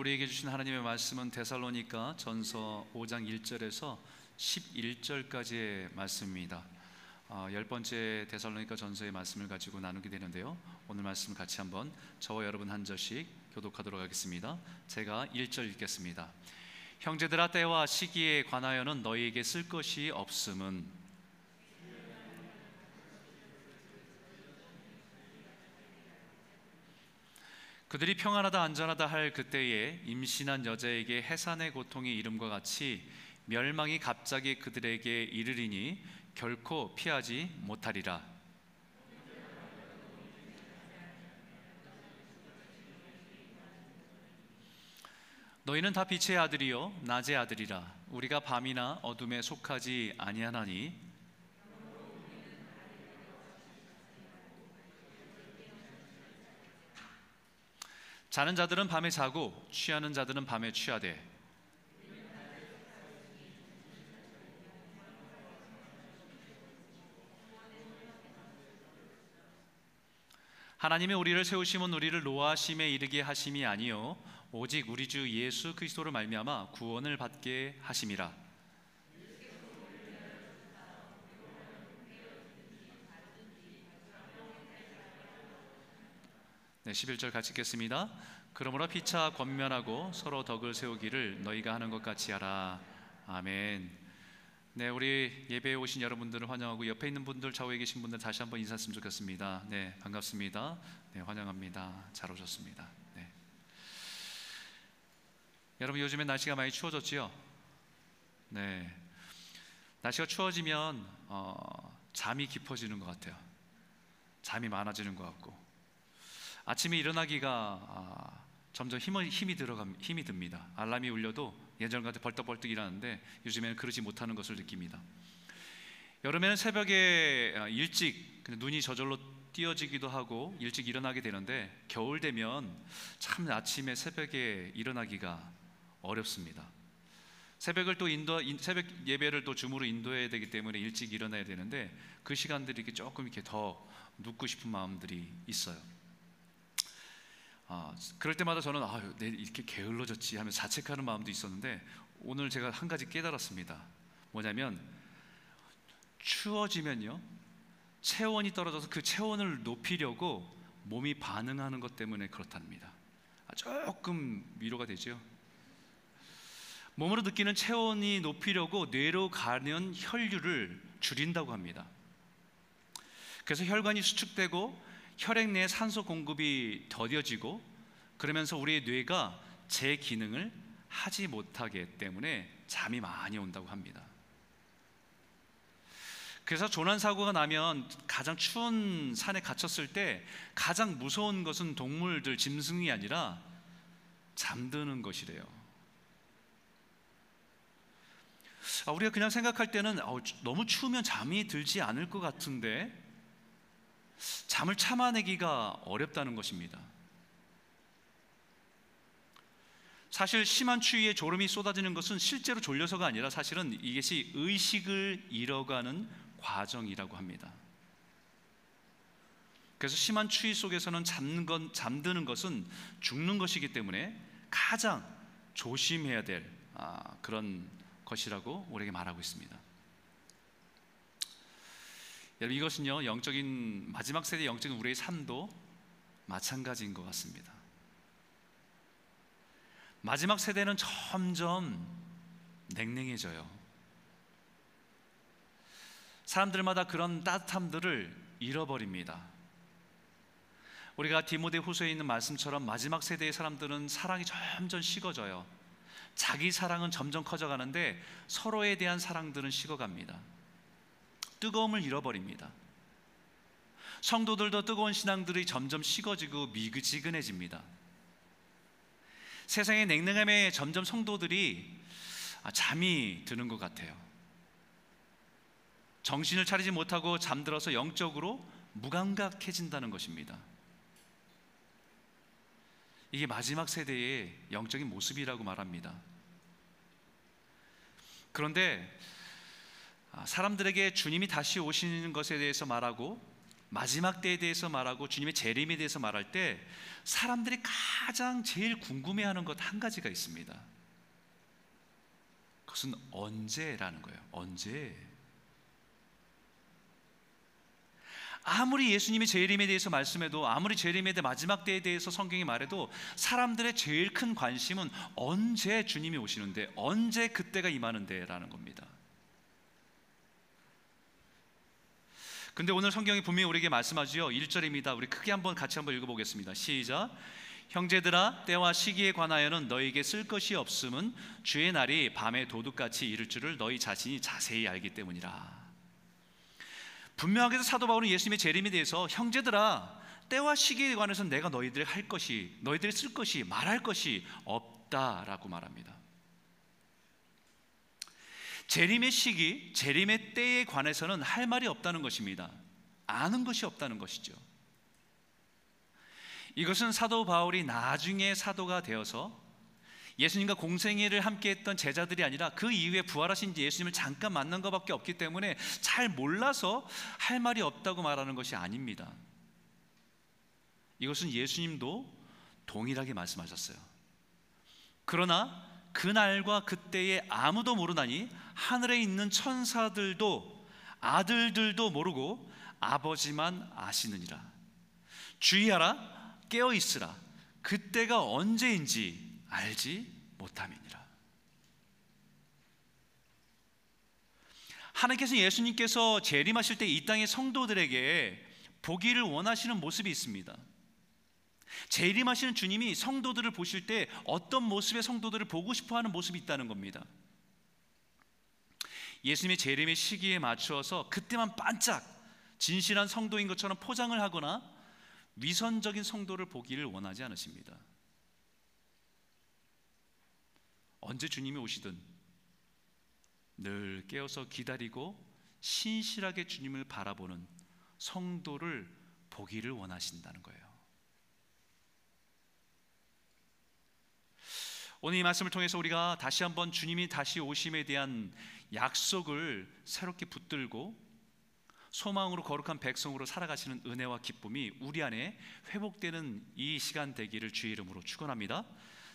우리에게 주신 하나님의 말씀은 데살로니가 전서 5장 1절에서 11절까지의 말씀입니다. 어, 열 번째 데살로니가 전서의 말씀을 가지고 나누게 되는데요. 오늘 말씀 같이 한번 저와 여러분 한 절씩 교독하도록 하겠습니다. 제가 1절 읽겠습니다. 형제들아 때와 시기에 관하여는 너희에게 쓸 것이 없음은 그들이 평안하다 안전하다 할 그때에 임신한 여자에게 해산의 고통이 이름과 같이 멸망이 갑자기 그들에게 이르리니 결코 피하지 못하리라. 너희는 다 빛의 아들이요 낮의 아들이라 우리가 밤이나 어둠에 속하지 아니하나니 자는 자들은 밤에 자고 취하는 자들은 밤에 취하되. 하나님의 우리를 세우심은 우리를 노하심에 이르게 하심이 아니요 오직 우리 주 예수 그리스도를 말미암아 구원을 받게 하심이라 네, 11절 같이 읽겠습니다. 그러므로 피차 권면하고 서로 덕을 세우기를 너희가 하는 것 같이 하라. 아멘. 네, 우리 예배에 오신 여러분들을 환영하고 옆에 있는 분들, 좌우에 계신 분들 다시 한번 인사했으면 좋겠습니다. 네, 반갑습니다. 네, 환영합니다. 잘 오셨습니다. 네. 여러분 요즘에 날씨가 많이 추워졌지요? 네. 날씨가 추워지면 어, 잠이 깊어지는 것 같아요. 잠이 많아지는 것 같고 아침에 일어나기가 아, 점점 힘을, 힘이 들어가 힘이 듭니다. 알람이 울려도 예전 같은 벌떡벌떡 일어나는데 요즘에는 그러지 못하는 것을 느낍니다. 여름에는 새벽에 아, 일찍 눈이 저절로 띄어지기도 하고 일찍 일어나게 되는데 겨울 되면 참 아침에 새벽에 일어나기가 어렵습니다. 새벽을 또 인도 새벽 예배를 또 줌으로 인도해야 되기 때문에 일찍 일어나야 되는데 그 시간들이 이렇게 조금 이렇게 더 눕고 싶은 마음들이 있어요. 아, 그럴 때마다 저는 아, 내 이렇게 게을러졌지 하면 자책하는 마음도 있었는데 오늘 제가 한 가지 깨달았습니다. 뭐냐면 추워지면요 체온이 떨어져서 그 체온을 높이려고 몸이 반응하는 것 때문에 그렇답니다. 아, 조금 위로가 되죠. 몸으로 느끼는 체온이 높이려고 뇌로 가는 혈류를 줄인다고 합니다. 그래서 혈관이 수축되고 혈액 내에 산소 공급이 더뎌지고 그러면서 우리의 뇌가 제 기능을 하지 못하기 때문에 잠이 많이 온다고 합니다. 그래서 조난 사고가 나면 가장 추운 산에 갇혔을 때 가장 무서운 것은 동물들 짐승이 아니라 잠드는 것이래요. 아, 우리가 그냥 생각할 때는 너무 추우면 잠이 들지 않을 것 같은데 잠을 참아내기가 어렵다는 것입니다. 사실 심한 추위에 졸음이 쏟아지는 것은 실제로 졸려서가 아니라 사실은 이것이 의식을 잃어가는 과정이라고 합니다. 그래서 심한 추위 속에서는 건, 잠드는 것은 죽는 것이기 때문에 가장 조심해야 될 아, 그런 것이라고 우리에게 말하고 있습니다. 여러분 이것은요 영적인 마지막 세대 영적인 우리의 삶도 마찬가지인 것 같습니다. 마지막 세대는 점점 냉랭해져요. 사람들마다 그런 따뜻함들을 잃어버립니다. 우리가 디모데 후서에 있는 말씀처럼 마지막 세대의 사람들은 사랑이 점점 식어져요. 자기 사랑은 점점 커져가는데 서로에 대한 사랑들은 식어갑니다. 뜨거움을 잃어버립니다. 성도들도 뜨거운 신앙들이 점점 식어지고 미지근해집니다. 세상의 냉랭함에 점점 성도들이 아, 잠이 드는 것 같아요. 정신을 차리지 못하고 잠들어서 영적으로 무감각해진다는 것입니다. 이게 마지막 세대의 영적인 모습이라고 말합니다. 그런데 아, 사람들에게 주님이 다시 오시는 것에 대해서 말하고 마지막 때에 대해서 말하고 주님의 재림에 대해서 말할 때 사람들이 가장 제일 궁금해하는 것 한 가지가 있습니다. 그것은 언제라는 거예요. 언제? 아무리 예수님이 재림에 대해서 말씀해도 아무리 재림에 대해 마지막 때에 대해서 성경이 말해도 사람들의 제일 큰 관심은 언제 주님이 오시는데 언제 그때가 임하는데라는 겁니다. 근데 오늘 성경이 분명히 우리에게 말씀하지요. 1절입니다. 우리 크게 한번 같이 한번 읽어 보겠습니다. 시작. 형제들아 때와 시기에 관하여는 너에게 쓸 것이 없음은 주의 날이 밤에 도둑같이 이를 줄을 너희 자신이 자세히 알기 때문이라. 분명하게도 사도 바울은 예수님의 재림에 대해서 형제들아 때와 시기에 관해서 내가 너희들이 할 것이 너희들이 쓸 것이 말할 것이 없다라고 말합니다. 재림의 시기, 재림의 때에 관해서는 할 말이 없다는 것입니다. 아는 것이 없다는 것이죠. 이것은 사도 바울이 나중에 사도가 되어서 예수님과 공생애를 함께 했던 제자들이 아니라 그 이후에 부활하신 예수님을 잠깐 만난 것밖에 없기 때문에 잘 몰라서 할 말이 없다고 말하는 것이 아닙니다. 이것은 예수님도 동일하게 말씀하셨어요. 그러나 그날과 그때에 아무도 모르나니 하늘에 있는 천사들도 아들들도 모르고 아버지만 아시느니라. 주의하라, 깨어 있으라. 그때가 언제인지 알지 못함이니라. 하나님께서 예수님께서 재림하실 때 이 땅의 성도들에게 보기를 원하시는 모습이 있습니다. 재림하시는 주님이 성도들을 보실 때 어떤 모습의 성도들을 보고 싶어 하는 모습이 있다는 겁니다. 예수님의 재림의 시기에 맞추어서 그때만 반짝 진실한 성도인 것처럼 포장을 하거나 위선적인 성도를 보기를 원하지 않으십니다. 언제 주님이 오시든 늘 깨어서 기다리고 신실하게 주님을 바라보는 성도를 보기를 원하신다는 거예요. 오늘 이 말씀을 통해서 우리가 다시 한번 주님이 다시 오심에 대한 약속을 새롭게 붙들고 소망으로 거룩한 백성으로 살아가시는 은혜와 기쁨이 우리 안에 회복되는 이 시간 되기를 주의 이름으로 축원합니다.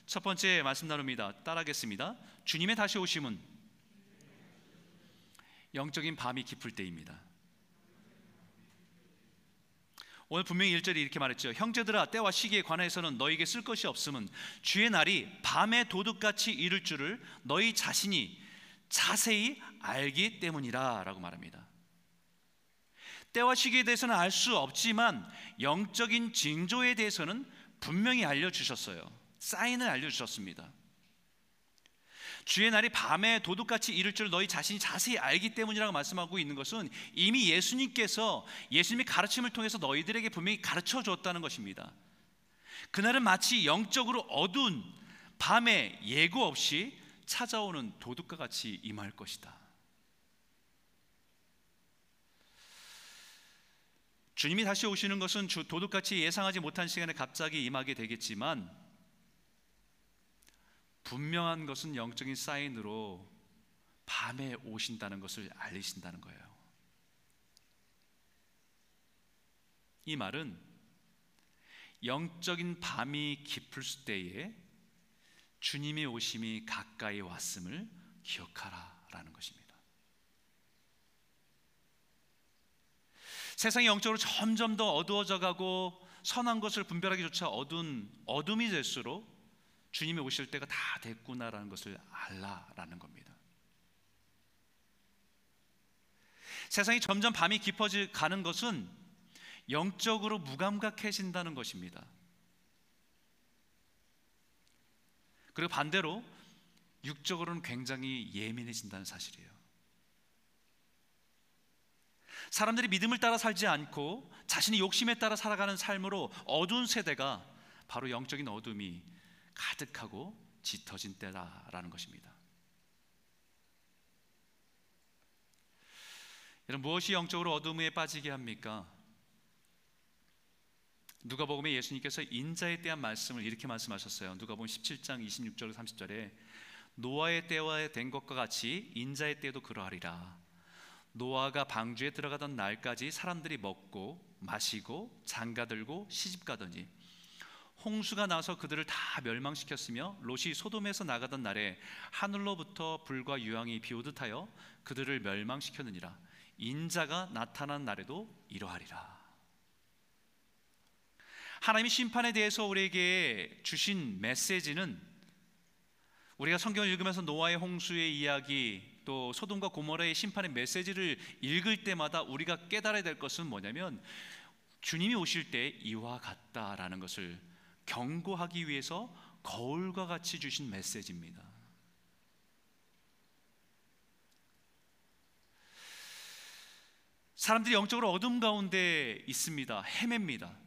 첫 번째 말씀 나눕니다. 따라하겠습니다. 주님의 다시 오심은 영적인 밤이 깊을 때입니다. 오늘 분명히 1절이 이렇게 말했죠. 형제들아 때와 시기에 관해서는 너에게 쓸 것이 없음은 주의 날이 밤에 도둑같이 이를 줄을 너희 자신이 자세히 알기 때문이라라고 말합니다. 때와 시기에 대해서는 알 수 없지만 영적인 징조에 대해서는 분명히 알려 주셨어요. 사인을 알려 주셨습니다. 주의 날이 밤에 도둑같이 이를 줄 너희 자신이 자세히 알기 때문이라고 말씀하고 있는 것은 이미 예수님께서 예수님의 가르침을 통해서 너희들에게 분명히 가르쳐 줬다는 것입니다. 그날은 마치 영적으로 어두운 밤에 예고 없이 찾아오는 도둑과 같이 임할 것이다. 주님이 다시 오시는 것은 도둑같이 예상하지 못한 시간에 갑자기 임하게 되겠지만 분명한 것은 영적인 사인으로 밤에 오신다는 것을 알리신다는 거예요. 이 말은 영적인 밤이 깊을 때에 주님의 오심이 가까이 왔음을 기억하라라는 것입니다. 세상이 영적으로 점점 더 어두워져 가고 선한 것을 분별하기조차 어두운 어둠이 될수록 주님이 오실 때가 다 됐구나라는 것을 알라라는 겁니다. 세상이 점점 밤이 깊어져 가는 것은 영적으로 무감각해진다는 것입니다. 그리고 반대로 육적으로는 굉장히 예민해진다는 사실이에요. 사람들이 믿음을 따라 살지 않고 자신의 욕심에 따라 살아가는 삶으로 어두운 세대가 바로 영적인 어둠이 가득하고 짙어진 때다라는 것입니다. 여러분 무엇이 영적으로 어둠에 빠지게 합니까? 누가복음에 예수님께서 인자에 대한 말씀을 이렇게 말씀하셨어요. 누가복음 17장 26절 30절에 노아의 때와 된 것과 같이 인자의 때도 그러하리라. 노아가 방주에 들어가던 날까지 사람들이 먹고 마시고 장가들고 시집가더니 홍수가 나서 그들을 다 멸망시켰으며 롯이 소돔에서 나가던 날에 하늘로부터 불과 유황이 비오듯하여 그들을 멸망시켰느니라 인자가 나타난 날에도 이러하리라 하나님이 심판에 대해서 우리에게 주신 메시지는 우리가 성경을 읽으면서 노아의 홍수의 이야기 또 소돔과 고모라의 심판의 메시지를 읽을 때마다 우리가 깨달아야 될 것은 뭐냐면 주님이 오실 때 이와 같다라는 것을 경고하기 위해서 거울과 같이 주신 메시지입니다. 사람들이 영적으로 어둠 가운데 있습니다. 헤맵니다.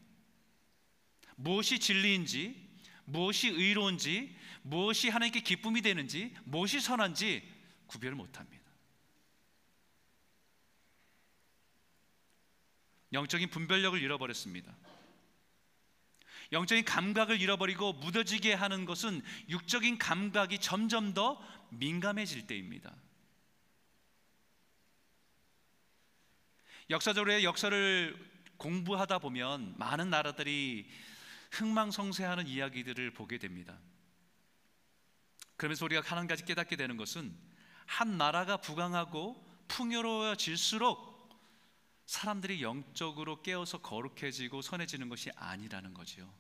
무엇이 진리인지, 무엇이 의로운지, 무엇이 하나님께 기쁨이 되는지, 무엇이 선한지 구별을 못 합니다. 영적인 분별력을 잃어버렸습니다. 영적인 감각을 잃어버리고 무뎌지게 하는 것은 육적인 감각이 점점 더 민감해질 때입니다. 역사적으로 역사를 공부하다 보면 많은 나라들이 흥망성쇠하는 이야기들을 보게 됩니다. 그러면서 우리가 한 가지 깨닫게 되는 것은 한 나라가 부강하고 풍요로워질수록 사람들이 영적으로 깨어서 거룩해지고 선해지는 것이 아니라는 거지요.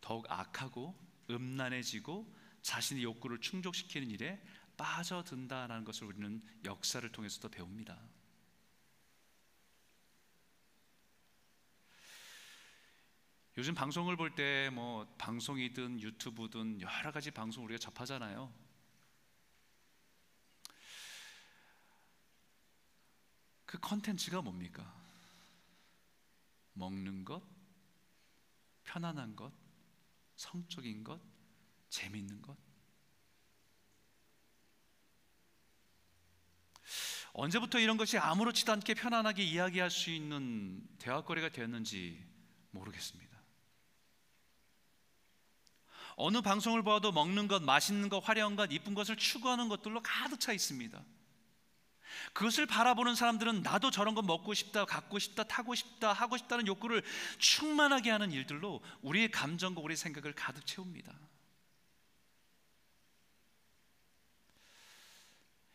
더욱 악하고 음란해지고 자신의 욕구를 충족시키는 일에 빠져든다라는 것을 우리는 역사를 통해서도 배웁니다. 요즘 방송을 볼 때 뭐 방송이든 유튜브든 여러 가지 방송 우리가 접하잖아요. 그 컨텐츠가 뭡니까? 먹는 것, 편안한 것, 성적인 것, 재밌는 것. 언제부터 이런 것이 아무렇지도 않게 편안하게 이야기할 수 있는 대화거리가 되었는지 모르겠습니다. 어느 방송을 봐도 먹는 것, 맛있는 것, 화려한 것, 이쁜 것을 추구하는 것들로 가득 차 있습니다. 그것을 바라보는 사람들은 나도 저런 거 먹고 싶다, 갖고 싶다, 타고 싶다, 하고 싶다는 욕구를 충만하게 하는 일들로 우리의 감정과 우리의 생각을 가득 채웁니다.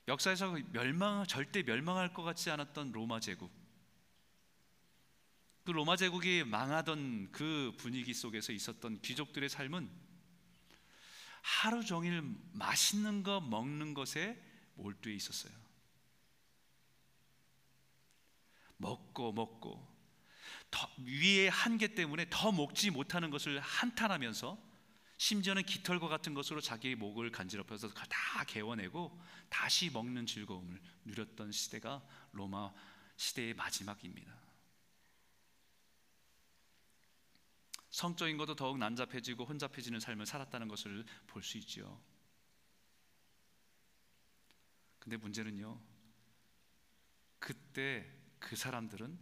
역사에서 멸망 절대 멸망할 것 같지 않았던 로마 제국. 그 로마 제국이 망하던 그 분위기 속에서 있었던 귀족들의 삶은 하루 종일 맛있는 거 먹는 것에 몰두해 있었어요. 먹고 먹고 더 위의 한계 때문에 더 먹지 못하는 것을 한탄하면서 심지어는 깃털과 같은 것으로 자기의 목을 간지럽혀서 다 개워내고 다시 먹는 즐거움을 누렸던 시대가 로마 시대의 마지막입니다. 성적인 것도 더욱 난잡해지고 혼잡해지는 삶을 살았다는 것을 볼 수 있지요. 근데 문제는요. 그때 그 사람들은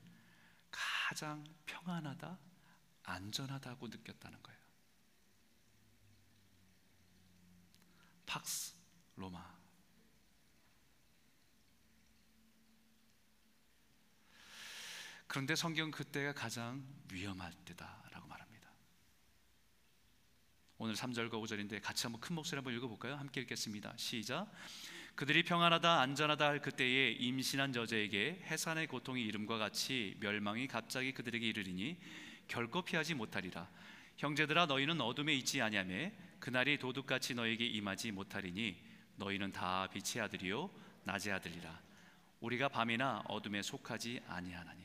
가장 평안하다, 안전하다고 느꼈다는 거예요. 팍스 로마. 그런데 성경 그때가 가장 위험할 말합니다. 오늘 3절과 5절인데 같이 한번 큰 목소리 한번 읽어볼까요? 함께 읽겠습니다. 시작. 그들이 평안하다 안전하다 할 그때에 임신한 여자에게 해산의 고통이 이름과 같이 멸망이 갑자기 그들에게 이르리니 결코 피하지 못하리라 형제들아 너희는 어둠에 있지 아니하며 그날이 도둑같이 너에게 임하지 못하리니 너희는 다 빛의 아들이요 낮의 아들이라 우리가 밤이나 어둠에 속하지 아니하나니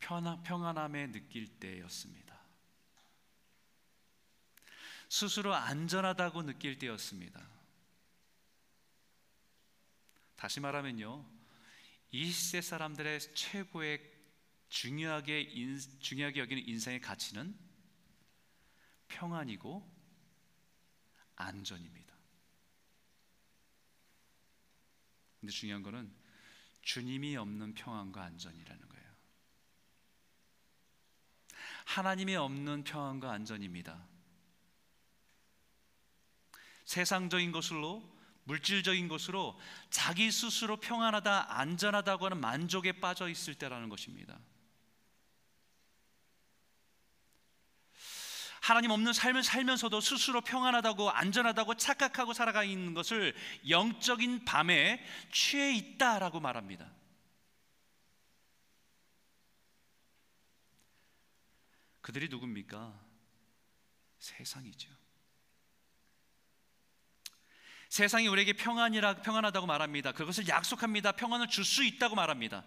평안, 평안함에 느낄 때였습니다 스스로 안전하다고 느낄 때였습니다 다시 말하면요, 이 시대 사람들의 최고의 중요하게 인, 중요하게 여기는 인생의 가치는 평안이고 안전입니다. 근데 중요한 거는 주님이 없는 평안과 안전이라는 거예요. 하나님이 없는 평안과 안전입니다. 세상적인 것으로 물질적인 것으로 자기 스스로 평안하다, 안전하다고 하는 만족에 빠져 있을 때라는 것입니다. 하나님 없는 삶을 살면서도 스스로 평안하다고 안전하다고 착각하고 살아가 있는 것을 영적인 밤에 취해 있다라고 말합니다. 그들이 누굽니까? 세상이죠. 세상이 우리에게 평안이라 평안하다고 말합니다. 그것을 약속합니다. 평안을 줄 수 있다고 말합니다.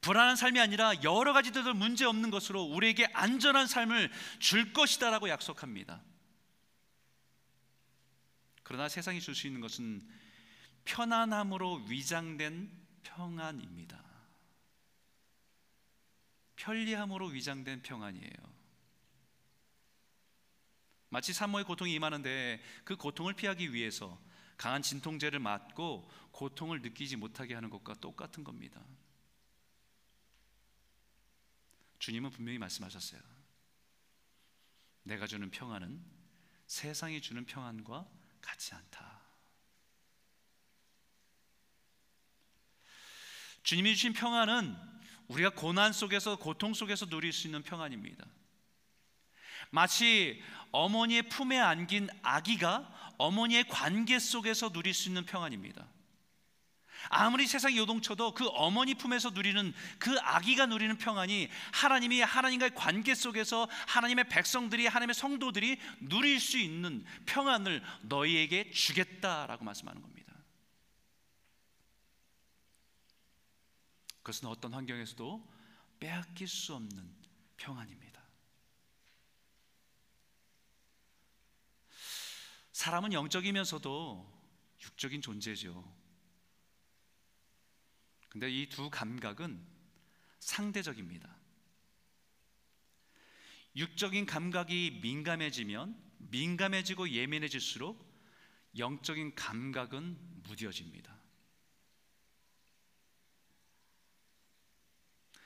불안한 삶이 아니라 여러 가지들 문제 없는 것으로 우리에게 안전한 삶을 줄 것이다라고 약속합니다. 그러나 세상이 줄 수 있는 것은 편안함으로 위장된 평안입니다. 편리함으로 위장된 평안이에요. 마치 산모의 고통이 임하는데 그 고통을 피하기 위해서 강한 진통제를 맞고 고통을 느끼지 못하게 하는 것과 똑같은 겁니다. 주님은 분명히 말씀하셨어요. 내가 주는 평안은 세상이 주는 평안과 같지 않다. 주님이 주신 평안은 우리가 고난 속에서 고통 속에서 누릴 수 있는 평안입니다. 마치 어머니의 품에 안긴 아기가 어머니의 관계 속에서 누릴 수 있는 평안입니다. 아무리 세상이 요동쳐도 그 어머니 품에서 누리는 그 아기가 누리는 평안이 하나님이 하나님과의 관계 속에서 하나님의 백성들이 하나님의 성도들이 누릴 수 있는 평안을 너희에게 주겠다라고 말씀하는 겁니다. 그것은 어떤 환경에서도 빼앗길 수 없는 평안입니다. 사람은 영적이면서도 육적인 존재죠. 근데 이 두 감각은 상대적입니다. 육적인 감각이 민감해지면 민감해지고 예민해질수록 영적인 감각은 무뎌집니다.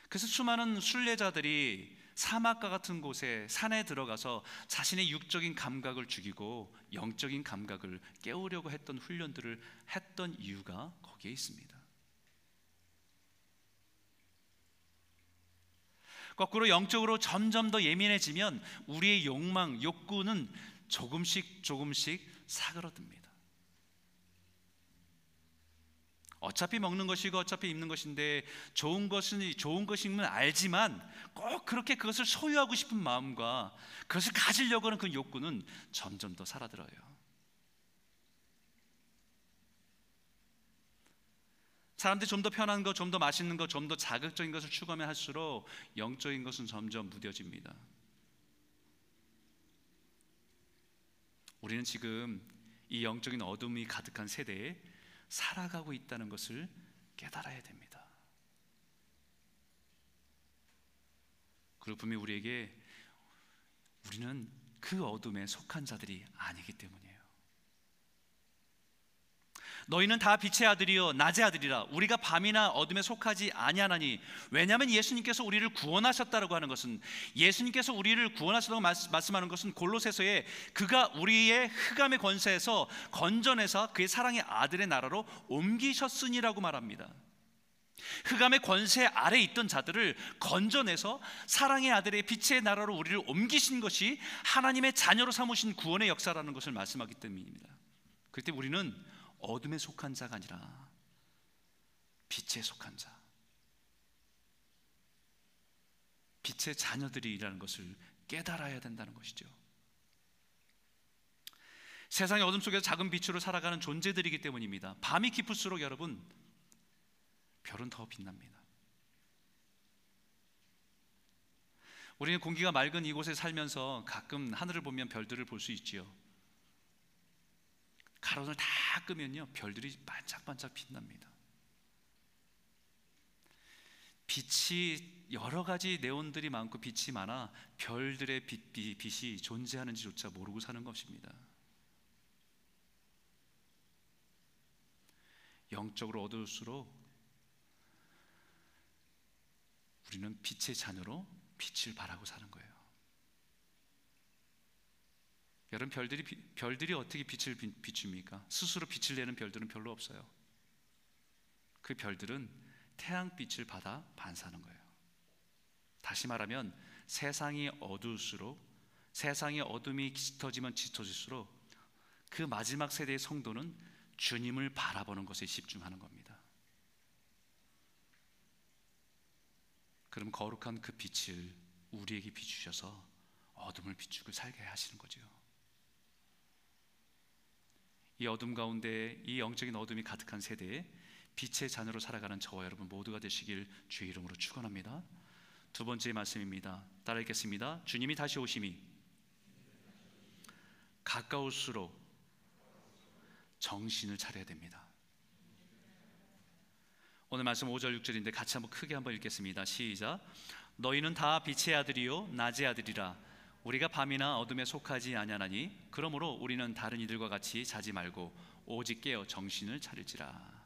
그래서 수많은 순례자들이 사막과 같은 곳에 산에 들어가서 자신의 육적인 감각을 죽이고 영적인 감각을 깨우려고 했던 훈련들을 했던 이유가 거기에 있습니다. 거꾸로 영적으로 점점 더 예민해지면 우리의 욕망, 욕구는 조금씩 조금씩 사그러듭니다. 어차피 먹는 것이고 어차피 입는 것인데 좋은 것은 좋은 것임을 알지만 꼭 그렇게 그것을 소유하고 싶은 마음과 그것을 가지려고 하는 그 욕구는 점점 더 사라들어요. 사람들이 좀 더 편한 것, 좀 더 맛있는 것, 좀 더 자극적인 것을 추구하면 할수록 영적인 것은 점점 무뎌집니다. 우리는 지금 이 영적인 어둠이 가득한 세대에 살아가고 있다는 것을 깨달아야 됩니다. 분명히 우리에게 우리는 그 어둠에 속한 자들이 아니기 때문이에요. 너희는 다 빛의 아들이요 낮의 아들이라 우리가 밤이나 어둠에 속하지 아니하나니 왜냐하면 예수님께서 우리를 구원하셨다라고 하는 것은 예수님께서 우리를 구원하셨다고 말씀하는 것은 골로새서에 그가 우리의 흑암의 권세에서 건져내서 그의 사랑의 아들의 나라로 옮기셨으니라고 말합니다. 흑암의 권세 아래 있던 자들을 건져내서 사랑의 아들의 빛의 나라로 우리를 옮기신 것이 하나님의 자녀로 삼으신 구원의 역사라는 것을 말씀하기 때문입니다. 그때 우리는 어둠에 속한 자가 아니라 빛에 속한 자. 빛의 자녀들이라는 것을 깨달아야 된다는 것이죠. 세상의 어둠 속에서 작은 빛으로 살아가는 존재들이기 때문입니다. 밤이 깊을수록 여러분 별은 더 빛납니다. 우리는 공기가 맑은 이곳에 살면서 가끔 하늘을 보면 별들을 볼 수 있지요. 가로등을 다 끄면요 별들이 반짝반짝 빛납니다. 빛이 여러 가지 네온들이 많고 빛이 많아 별들의 빛, 빛이 존재하는지조차 모르고 사는 것입니다. 영적으로 어두울수록 우리는 빛의 자녀로 빛을 발하고 사는 거예요. 여러분 별들이 별들이 어떻게 빛을 비춥니까? 스스로 빛을 내는 별들은 별로 없어요. 그 별들은 태양빛을 받아 반사하는 거예요. 다시 말하면 세상이 어두울수록 세상의 어둠이 짙어지면 짙어질수록 그 마지막 세대의 성도는 주님을 바라보는 것에 집중하는 겁니다. 그럼 거룩한 그 빛을 우리에게 비추셔서 어둠을 비추고 살게 하시는 거죠. 이 어둠 가운데 이 영적인 어둠이 가득한 세대에 빛의 자녀로 살아가는 저와 여러분 모두가 되시길 주의 이름으로 축원합니다. 두 번째 말씀입니다. 따라 읽겠습니다. 주님이 다시 오심이 가까울수록 정신을 차려야 됩니다. 오늘 말씀 5절 6절인데 같이 한번 크게 한번 읽겠습니다. 시작. 너희는 다 빛의 아들이요 낮의 아들이라 우리가 밤이나 어둠에 속하지 아니하나니 그러므로 우리는 다른 이들과 같이 자지 말고 오직 깨어 정신을 차릴지라.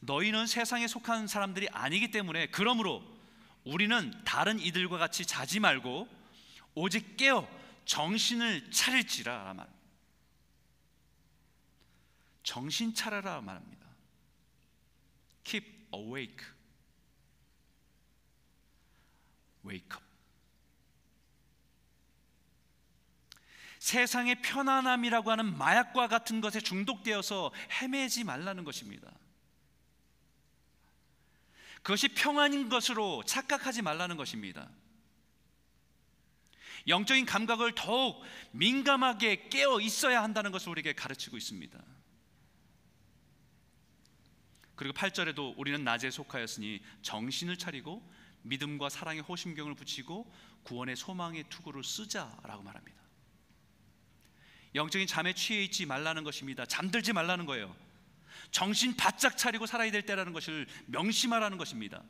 너희는 세상에 속한 사람들이 아니기 때문에 그러므로 우리는 다른 이들과 같이 자지 말고 오직 깨어 정신을 차릴지라 말. 정신 차려라 말합니다. Keep awake. Wake up. 세상의 편안함이라고 하는 마약과 같은 것에 중독되어서 헤매지 말라는 것입니다. 그것이 평안인 것으로 착각하지 말라는 것입니다. 영적인 감각을 더욱 민감하게 깨어 있어야 한다는 것을 우리에게 가르치고 있습니다. 그리고 8절에도 우리는 낮에 속하였으니 정신을 차리고 믿음과 사랑의 호심경을 붙이고 구원의 소망의 투구를 쓰자라고 말합니다. 영적인 잠에 취해 있지 말라는 것입니다. 잠들지 말라는 거예요. 정신 바짝 차리고 살아야 될 때라는 것을 명심하라는 것입니다.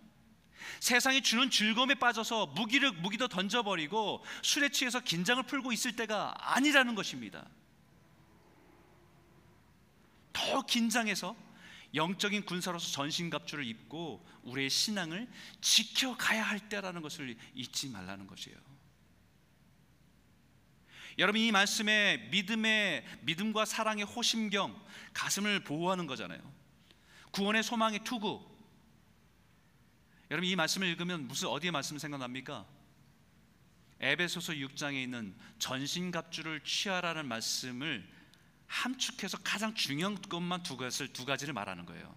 세상이 주는 즐거움에 빠져서 무기를 무기도 던져버리고 술에 취해서 긴장을 풀고 있을 때가 아니라는 것입니다. 더 긴장해서 영적인 군사로서 전신갑주를 입고 우리의 신앙을 지켜가야 할 때라는 것을 잊지 말라는 것이에요. 여러분 이 말씀에 믿음의 믿음과 사랑의 호심경 가슴을 보호하는 거잖아요. 구원의 소망의 투구. 여러분 이 말씀을 읽으면 무슨 어디에 말씀 생각납니까? 에베소서 6장에 있는 전신갑주를 취하라는 말씀을 함축해서 가장 중요한 것만 두 가지를 말하는 거예요.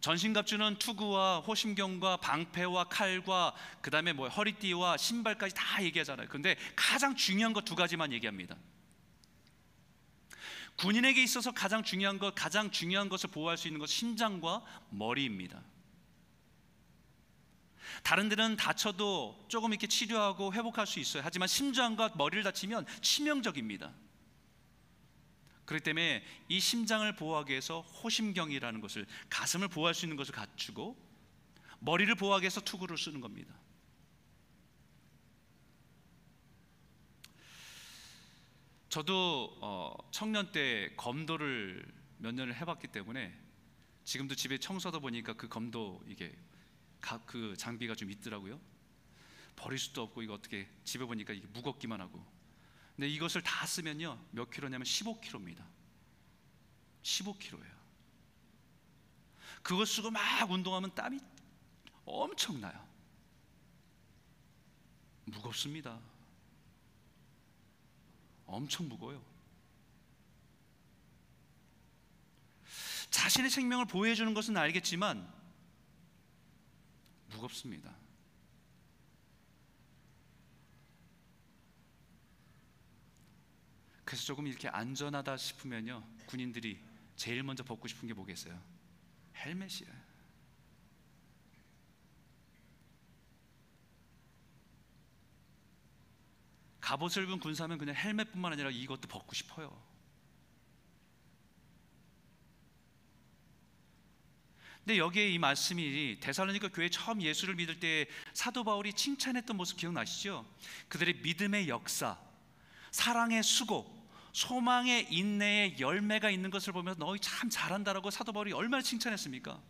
전신갑주는 투구와 호심경과 방패와 칼과 그다음에 뭐 허리띠와 신발까지 다 얘기하잖아요. 근데 가장 중요한 것두 가지만 얘기합니다. 군인에게 있어서 가장 중요한 것, 가장 중요한 것을 보호할 수 있는 것 심장과 머리입니다. 다른 데는 다쳐도 조금 이렇게 치료하고 회복할 수 있어요. 하지만 심장과 머리를 다치면 치명적입니다. 그렇기 때문에 이 심장을 보호하기 위해서 호심경이라는 것을 가슴을 보호할 수 있는 것을 갖추고 머리를 보호하기 위해서 투구를 쓰는 겁니다. 저도 어, 청년 때 검도를 몇 년을 해봤기 때문에 지금도 집에 청소하다 보니까 그 검도 이게 그 장비가 좀 있더라고요. 버릴 수도 없고 이거 어떻게 집에 보니까 이게 무겁기만 하고 근데 이것을 다 쓰면요 몇 킬로냐면 15킬로입니다. 15킬로예요. 그거 쓰고 막 운동하면 땀이 엄청나요. 무겁습니다. 엄청 무거워요. 자신의 생명을 보호해 주는 것은 알겠지만 무겁습니다 그래서 조금 이렇게 안전하다 싶으면요 군인들이 제일 먼저 벗고 싶은 게 뭐겠어요? 헬멧이에요. 갑옷을 입은 군사면 그냥 헬멧뿐만 아니라 이것도 벗고 싶어요. 근데 여기에 이 말씀이 데살로니가 교회 처음 예수를 믿을 때 사도 바울이 칭찬했던 모습 기억나시죠? 그들의 믿음의 역사, 사랑의 수고, 소망의 인내의 열매가 있는 것을 보면서 너희 참 잘한다라고 사도 바울이 얼마나 칭찬했습니까?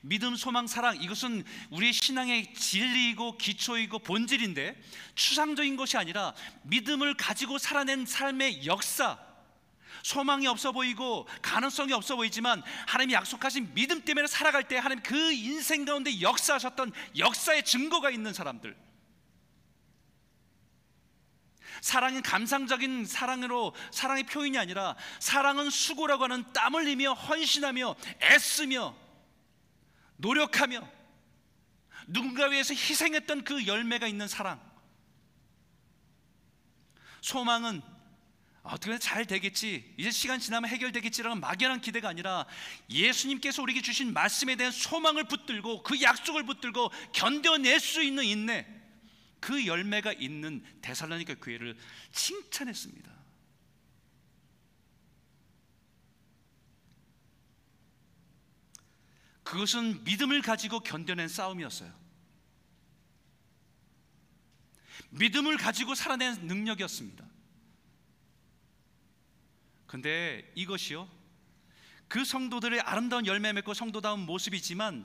믿음, 소망, 사랑 이것은 우리의 신앙의 진리이고 기초이고 본질인데 추상적인 것이 아니라 믿음을 가지고 살아낸 삶의 역사 소망이 없어 보이고 가능성이 없어 보이지만 하나님이 약속하신 믿음 때문에 살아갈 때 하나님 그 인생 가운데 역사하셨던 역사의 증거가 있는 사람들 사랑은 감상적인 사랑으로 사랑의 표현이 아니라 사랑은 수고라고 하는 땀 흘리며 헌신하며 애쓰며 노력하며 누군가 위해서 희생했던 그 열매가 있는 사랑. 소망은 어떻게 잘 되겠지, 이제 시간 지나면 해결되겠지라는 막연한 기대가 아니라 예수님께서 우리에게 주신 말씀에 대한 소망을 붙들고 그 약속을 붙들고 견뎌낼 수 있는 인내, 그 열매가 있는 데살로니가 교회를 칭찬했습니다. 그것은 믿음을 가지고 견뎌낸 싸움이었어요. 믿음을 가지고 살아낸 능력이었습니다. 근데 이것이요. 그 성도들의 아름다운 열매 맺고 성도다운 모습이지만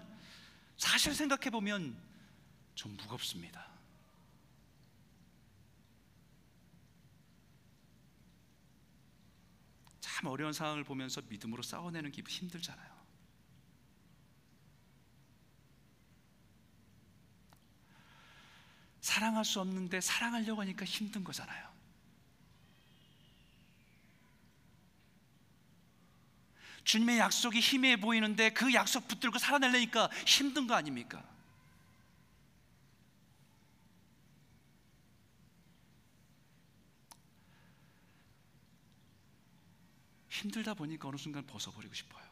사실 생각해 보면 좀 무겁습니다. 참 어려운 상황을 보면서 믿음으로 싸워내는 게 힘들잖아요. 사랑할 수 없는데 사랑하려고 하니까 힘든 거잖아요. 주님의 약속이 희미해 보이는데 그 약속 붙들고 살아내려니까 힘든 거 아닙니까? 힘들다 보니까 어느 순간 벗어버리고 싶어요.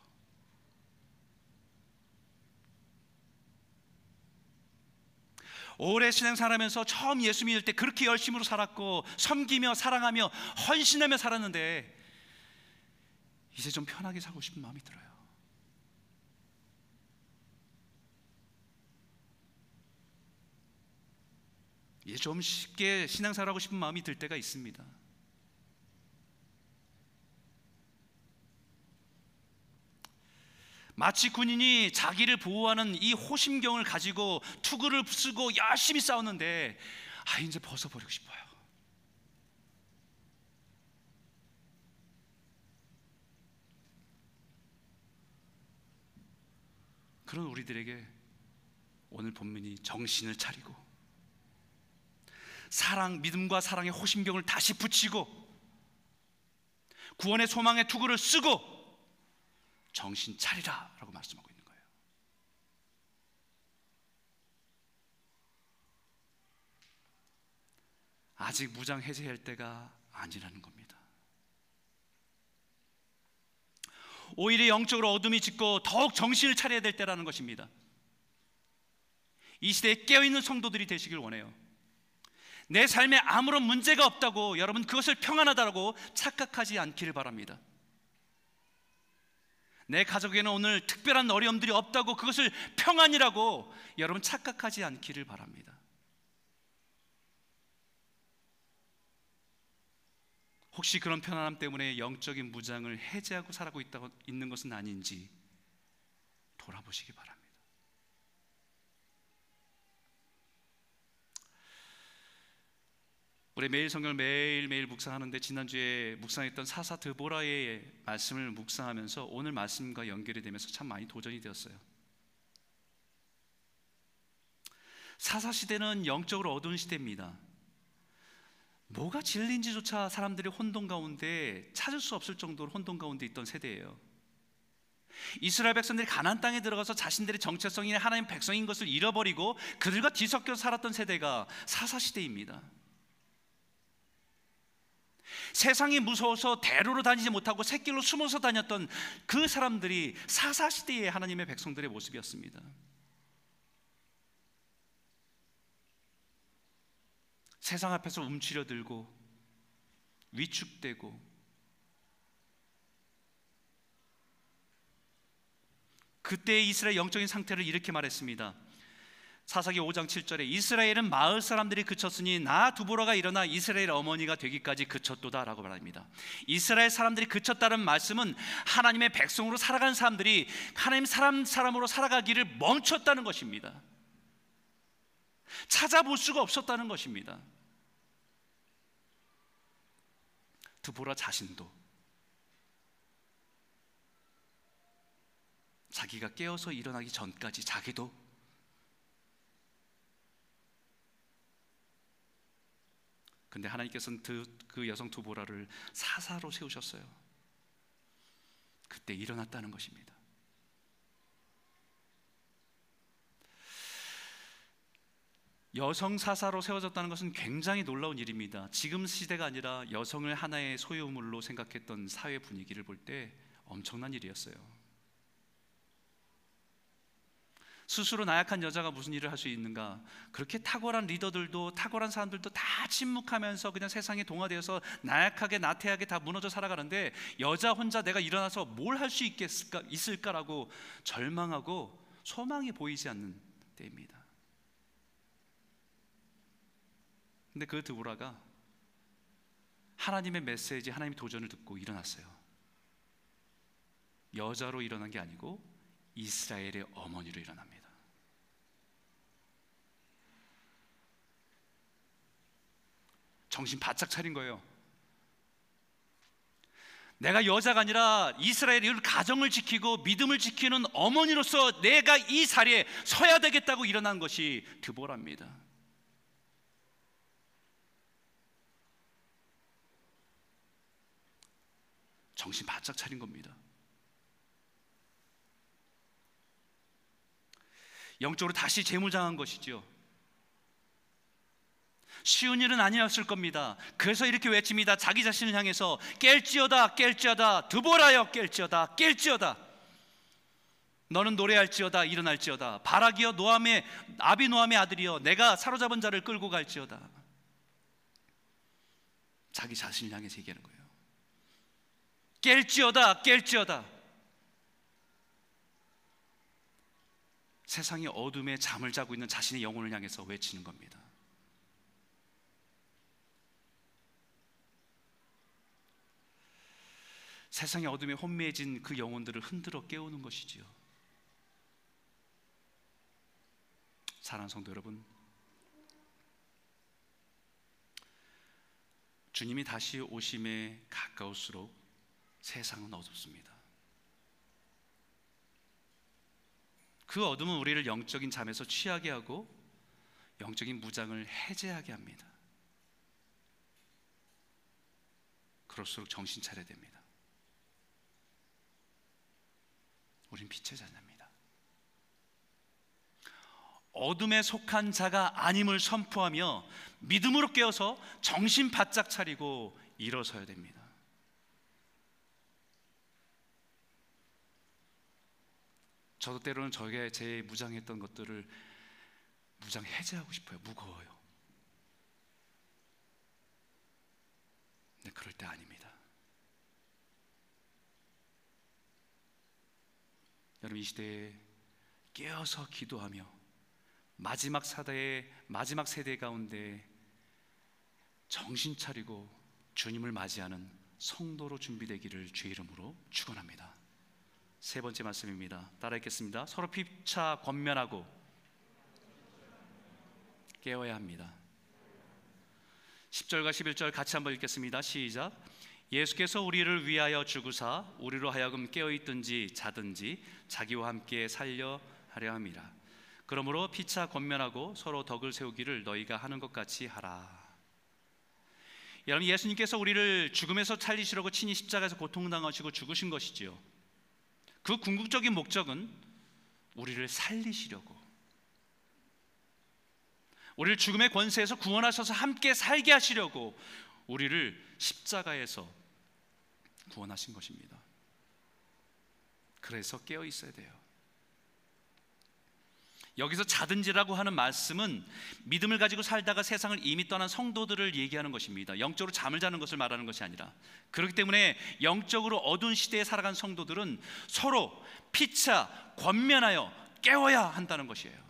오래 신앙생활하면서 처음 예수 믿을 때 그렇게 열심으로 살았고 섬기며 사랑하며 헌신하며 살았는데 이제 좀 편하게 살고 싶은 마음이 들어요. 이제 좀 쉽게 신앙생활하고 싶은 마음이 들 때가 있습니다. 마치 군인이 자기를 보호하는 이 호심경을 가지고 투구를 쓰고 열심히 싸웠는데 아 이제 벗어버리고 싶어요. 그런 우리들에게 오늘 본문이 정신을 차리고 사랑, 믿음과 사랑의 호심경을 다시 붙이고 구원의 소망의 투구를 쓰고 정신 차리라 라고 말씀하고 있는 거예요. 아직 무장 해제할 때가 아니라는 겁니다. 오히려 영적으로 어둠이 짙고 더욱 정신을 차려야 될 때라는 것입니다. 이 시대에 깨어있는 성도들이 되시길 원해요. 내 삶에 아무런 문제가 없다고 여러분 그것을 평안하다고 착각하지 않기를 바랍니다. 내 가족에는 오늘 특별한 어려움들이 없다고 그것을 평안이라고 여러분 착각하지 않기를 바랍니다. 혹시 그런 편안함 때문에 영적인 무장을 해제하고 살아고 있다고 있는 것은 아닌지 돌아보시기 바랍니다. 우리 매일 성경을 매일매일 묵상하는데 지난주에 묵상했던 사사 드보라의 말씀을 묵상하면서 오늘 말씀과 연결이 되면서 참 많이 도전이 되었어요. 사사 시대는 영적으로 어두운 시대입니다. 뭐가 진리인지조차 사람들이 혼돈 가운데 찾을 수 없을 정도로 혼돈 가운데 있던 세대예요. 이스라엘 백성들이 가나안 땅에 들어가서 자신들의 정체성이 하나님 백성인 것을 잃어버리고 그들과 뒤섞여 살았던 세대가 사사 시대입니다. 세상이 무서워서 대로로 다니지 못하고 새길로 숨어서 다녔던 그 사람들이 사사시대의 하나님의 백성들의 모습이었습니다. 세상 앞에서 움츠려들고 위축되고 그때의 이스라엘 영적인 상태를 이렇게 말했습니다. 사사기 5장 7절에 이스라엘은 마을 사람들이 그쳤으니 나 두보라가 일어나 이스라엘 어머니가 되기까지 그쳤도다라고 말합니다. 이스라엘 사람들이 그쳤다는 말씀은 하나님의 백성으로 살아가는 사람들이 하나님 사람 사람으로 살아가기를 멈췄다는 것입니다. 찾아볼 수가 없었다는 것입니다. 두보라 자신도 자기가 깨어서 일어나기 전까지 자기도 근데 하나님께서는 그, 그 여성 두보라를 사사로 세우셨어요. 그때 일어났다는 것입니다. 여성 사사로 세워졌다는 것은 굉장히 놀라운 일입니다. 지금 시대가 아니라 여성을 하나의 소유물로 생각했던 사회 분위기를 볼 때 엄청난 일이었어요. 스스로 나약한 여자가 무슨 일을 할 수 있는가? 그렇게 탁월한 리더들도 탁월한 사람들도 다 침묵하면서 그냥 세상에 동화되어서 나약하게 나태하게 다 무너져 살아가는데 여자 혼자 내가 일어나서 뭘 할 수 있겠을까 있을까라고 절망하고 소망이 보이지 않는 때입니다. 근데 그 드보라가 하나님의 메시지, 하나님의 도전을 듣고 일어났어요. 여자로 일어난 게 아니고 이스라엘의 어머니로 일어납니다. 정신 바짝 차린 거예요. 내가 여자가 아니라 이스라엘의 가정을 지키고 믿음을 지키는 어머니로서 내가 이 자리에 서야 되겠다고 일어난 것이 드보랍니다. 정신 바짝 차린 겁니다. 영적으로 다시 재무장한 것이지요. 쉬운 일은 아니었을 겁니다. 그래서 이렇게 외칩니다. 자기 자신을 향해서 깰지어다 깰지어다 드보라여 깰지어다 깰지어다 너는 노래할지어다 일어날지어다 바라기여 노함의 아비 노함의 아들이여 내가 사로잡은 자를 끌고 갈지어다 자기 자신을 향해서 얘기하는 거예요. 깰지어다 깰지어다 세상의 어둠에 잠을 자고 있는 자신의 영혼을 향해서 외치는 겁니다. 세상의 어둠에 혼미해진 그 영혼들을 흔들어 깨우는 것이지요. 사랑하는 성도 여러분, 주님이 다시 오심에 가까울수록 세상은 어둡습니다. 그 어둠은 우리를 영적인 잠에서 취하게 하고 영적인 무장을 해제하게 합니다. 그럴수록 정신 차려야 됩니다. 우린 빛의 자녀입니다. 어둠에 속한 자가 아님을 선포하며 믿음으로 깨어서 정신 바짝 차리고 일어서야 됩니다. 저도 때로는 저게 제 무장했던 것들을 무장 해제하고 싶어요. 무거워요. 근데 그럴 때 아닙니다. 여러분 이 시대에 깨어서 기도하며 마지막 사대의 마지막 세대 가운데 정신 차리고 주님을 맞이하는 성도로 준비되기를 주의 이름으로 축원합니다. 세 번째 말씀입니다. 따라 읽겠습니다. 서로 피차 권면하고 깨워야 합니다. 10절과 11절 같이 한번 읽겠습니다. 시작. 예수께서 우리를 위하여 죽으사 우리로 하여금 깨어 있든지 자든지 자기와 함께 살려 하려 함이라. 그러므로 피차 권면하고 서로 덕을 세우기를 너희가 하는 것 같이 하라. 여러분 예수님께서 우리를 죽음에서 살리시려고 친히 십자가에서 고통당하시고 죽으신 것이지요. 그 궁극적인 목적은 우리를 살리시려고 우리를 죽음의 권세에서 구원하셔서 함께 살게 하시려고 우리를 십자가에서 구원하신 것입니다. 그래서 깨어 있어야 돼요. 여기서 자든지라고 하는 말씀은 믿음을 가지고 살다가 세상을 이미 떠난 성도들을 얘기하는 것입니다. 영적으로 잠을 자는 것을 말하는 것이 아니라 그렇기 때문에 영적으로 어두운 시대에 살아간 성도들은 서로 피차 권면하여 깨워야 한다는 것이에요.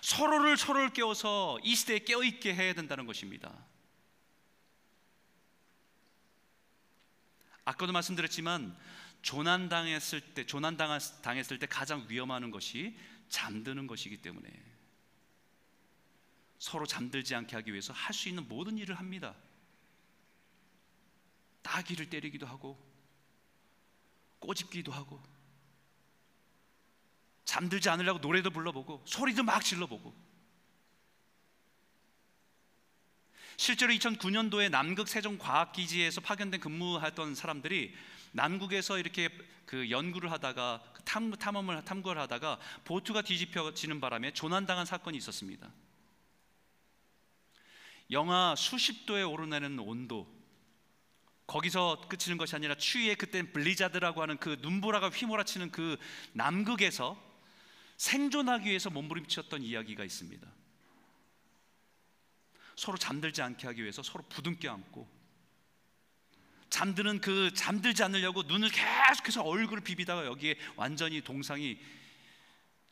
서로를 서로를 깨워서 이 시대에 깨어 있게 해야 된다는 것입니다. 아까도 말씀드렸지만 조난 당했을 때 조난 당했을 때 가장 위험한 것이 잠드는 것이기 때문에 서로 잠들지 않게 하기 위해서 할 수 있는 모든 일을 합니다. 따귀를 때리기도 하고 꼬집기도 하고 잠들지 않으려고 노래도 불러보고 소리도 막 질러보고 실제로 2009년도에 남극 세종과학기지에서 파견된 근무했던 사람들이 남극에서 이렇게 그 연구를 하다가 그 탐, 탐험을 탐구를 하다가 보트가 뒤집혀지는 바람에 조난당한 사건이 있었습니다. 영하 수십 도에 오르내는 온도 거기서 끝이는 것이 아니라 추위에 그땐 블리자드라고 하는 그 눈보라가 휘몰아치는 그 남극에서 생존하기 위해서 몸부림쳤던 이야기가 있습니다. 서로 잠들지 않게 하기 위해서 서로 부둥켜 안고 잠드는 그 잠들지 않으려고 눈을 계속해서 얼굴을 비비다가 여기에 완전히 동상이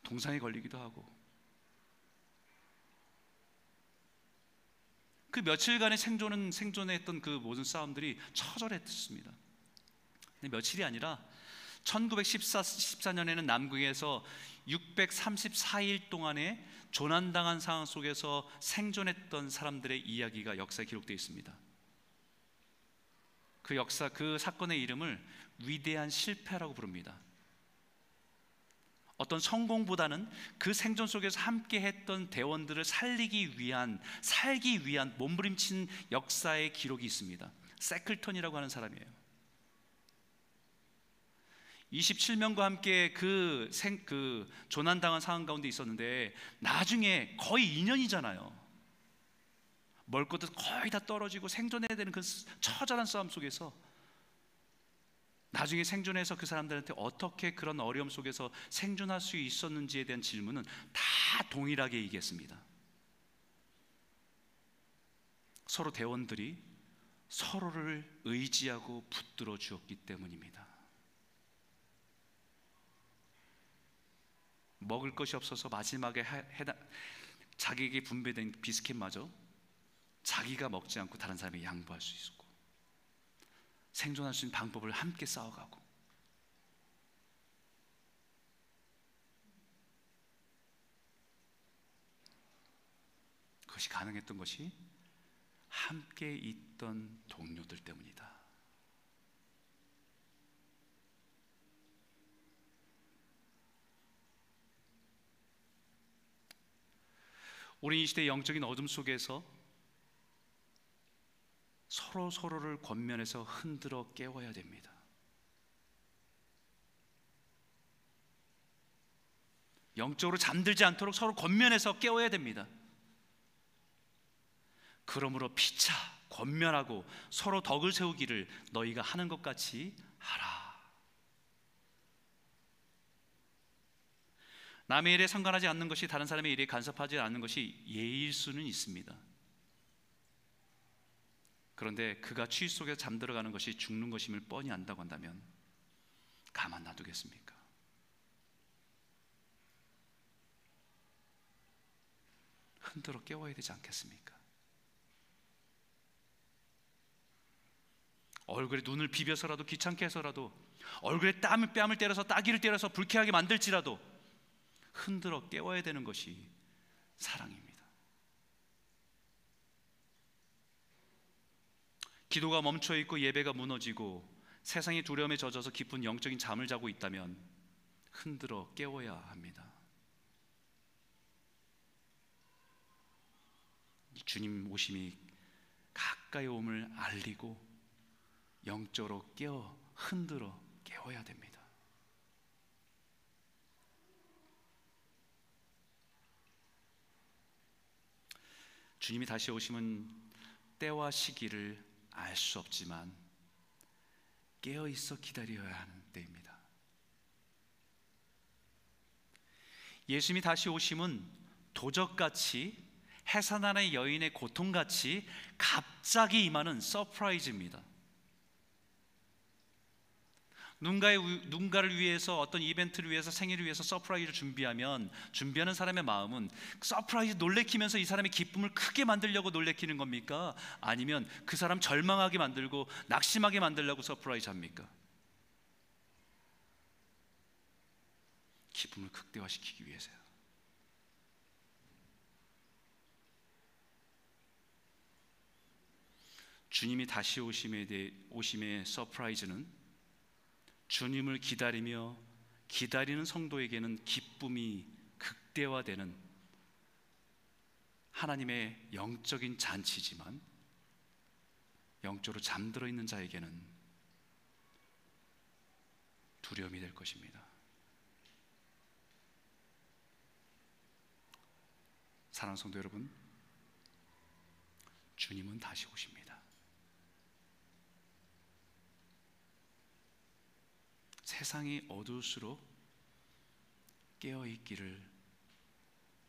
동상에 걸리기도 하고 그 며칠간의 생존은 생존했던 그 모든 싸움들이 처절했습니다. 근데 며칠이 아니라 1914 14년에는 남극에서 634일 동안에 조난당한 상황 속에서 생존했던 사람들의 이야기가 역사에 기록되어 있습니다. 그 역사, 그 사건의 이름을 위대한 실패라고 부릅니다. 어떤 성공보다는 그 생존 속에서 함께 했던 대원들을 살리기 위한, 살기 위한 몸부림친 역사의 기록이 있습니다. 세클턴이라고 하는 사람이에요. 27명과 함께 그, 생, 그 조난당한 상황 가운데 있었는데 나중에 거의 2년이잖아요. 멀 것도 거의 다 떨어지고 생존해야 되는 그 처절한 싸움 속에서 나중에 생존해서 그 사람들한테 어떻게 그런 어려움 속에서 생존할 수 있었는지에 대한 질문은 다 동일하게 얘기했습니다. 서로 대원들이 서로를 의지하고 붙들어 주었기 때문입니다. 먹을 것이 없어서 마지막에 해당, 자기에게 분배된 비스킷마저 자기가 먹지 않고 다른 사람에게 양보할 수 있고 생존할 수 있는 방법을 함께 싸워가고 그것이 가능했던 것이 함께 있던 동료들 때문이다. 우리 이 시대 영적인 어둠 속에서 서로 서로를 권면해서 흔들어 깨워야 됩니다. 영적으로 잠들지 않도록 서로 권면해서 깨워야 됩니다. 그러므로 피차 권면하고 서로 덕을 세우기를 너희가 하는 것 같이 하라. 남의 일에 상관하지 않는 것이 다른 사람의 일에 간섭하지 않는 것이 예일 수는 있습니다. 그런데 그가 취 속에 잠들어가는 것이 죽는 것임을 뻔히 안다고 한다면 가만 놔두겠습니까? 흔들어 깨워야 되지 않겠습니까? 얼굴에 눈을 비벼서라도 귀찮게 해서라도 얼굴에 땀을 뺨을 때려서 따기를 때려서 불쾌하게 만들지라도 흔들어 깨워야 되는 것이 사랑입니다. 기도가 멈춰 있고 예배가 무너지고 세상의 두려움에 젖어서 깊은 영적인 잠을 자고 있다면 흔들어 깨워야 합니다. 주님 오심이 가까이 옴을 알리고 영적으로 깨어 흔들어 깨워야 됩니다. 주님이 다시 오시면 때와 시기를 알 수 없지만 깨어 있어 기다려야 하는 때입니다. 예수님이 다시 오심은 도적같이 해산하는 여인의 고통같이 갑자기 임하는 surprise입니다. 누군가의 우- 누군가를 위해서 어떤 이벤트를 위해서 생일을 위해서 surprise를 준비하면 준비하는 사람의 마음은 surprise 놀래키면서 이 사람의 기쁨을 크게 만들려고 놀래키는 겁니까? 아니면 그 사람 절망하게 만들고 낙심하게 만들려고 surprise 합니까? 기쁨을 극대화시키기 위해서요. 주님이 다시 오심에 대해 오심의 surprise는 주님을 기다리며 기다리는 성도에게는 기쁨이 극대화되는 하나님의 영적인 잔치지만 영적으로 잠들어 있는 자에게는 두려움이 될 것입니다. 사랑하는 성도 여러분, 주님은 다시 오십니다. 세상이 어두울수록 깨어 있기를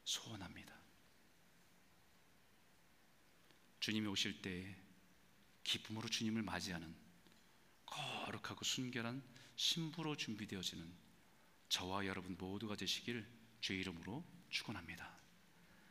소원합니다. 주님이 오실 때 기쁨으로 주님을 맞이하는 거룩하고 순결한 신부로 준비되어지는 저와 여러분 모두가 되시길 주의 이름으로 축원합니다.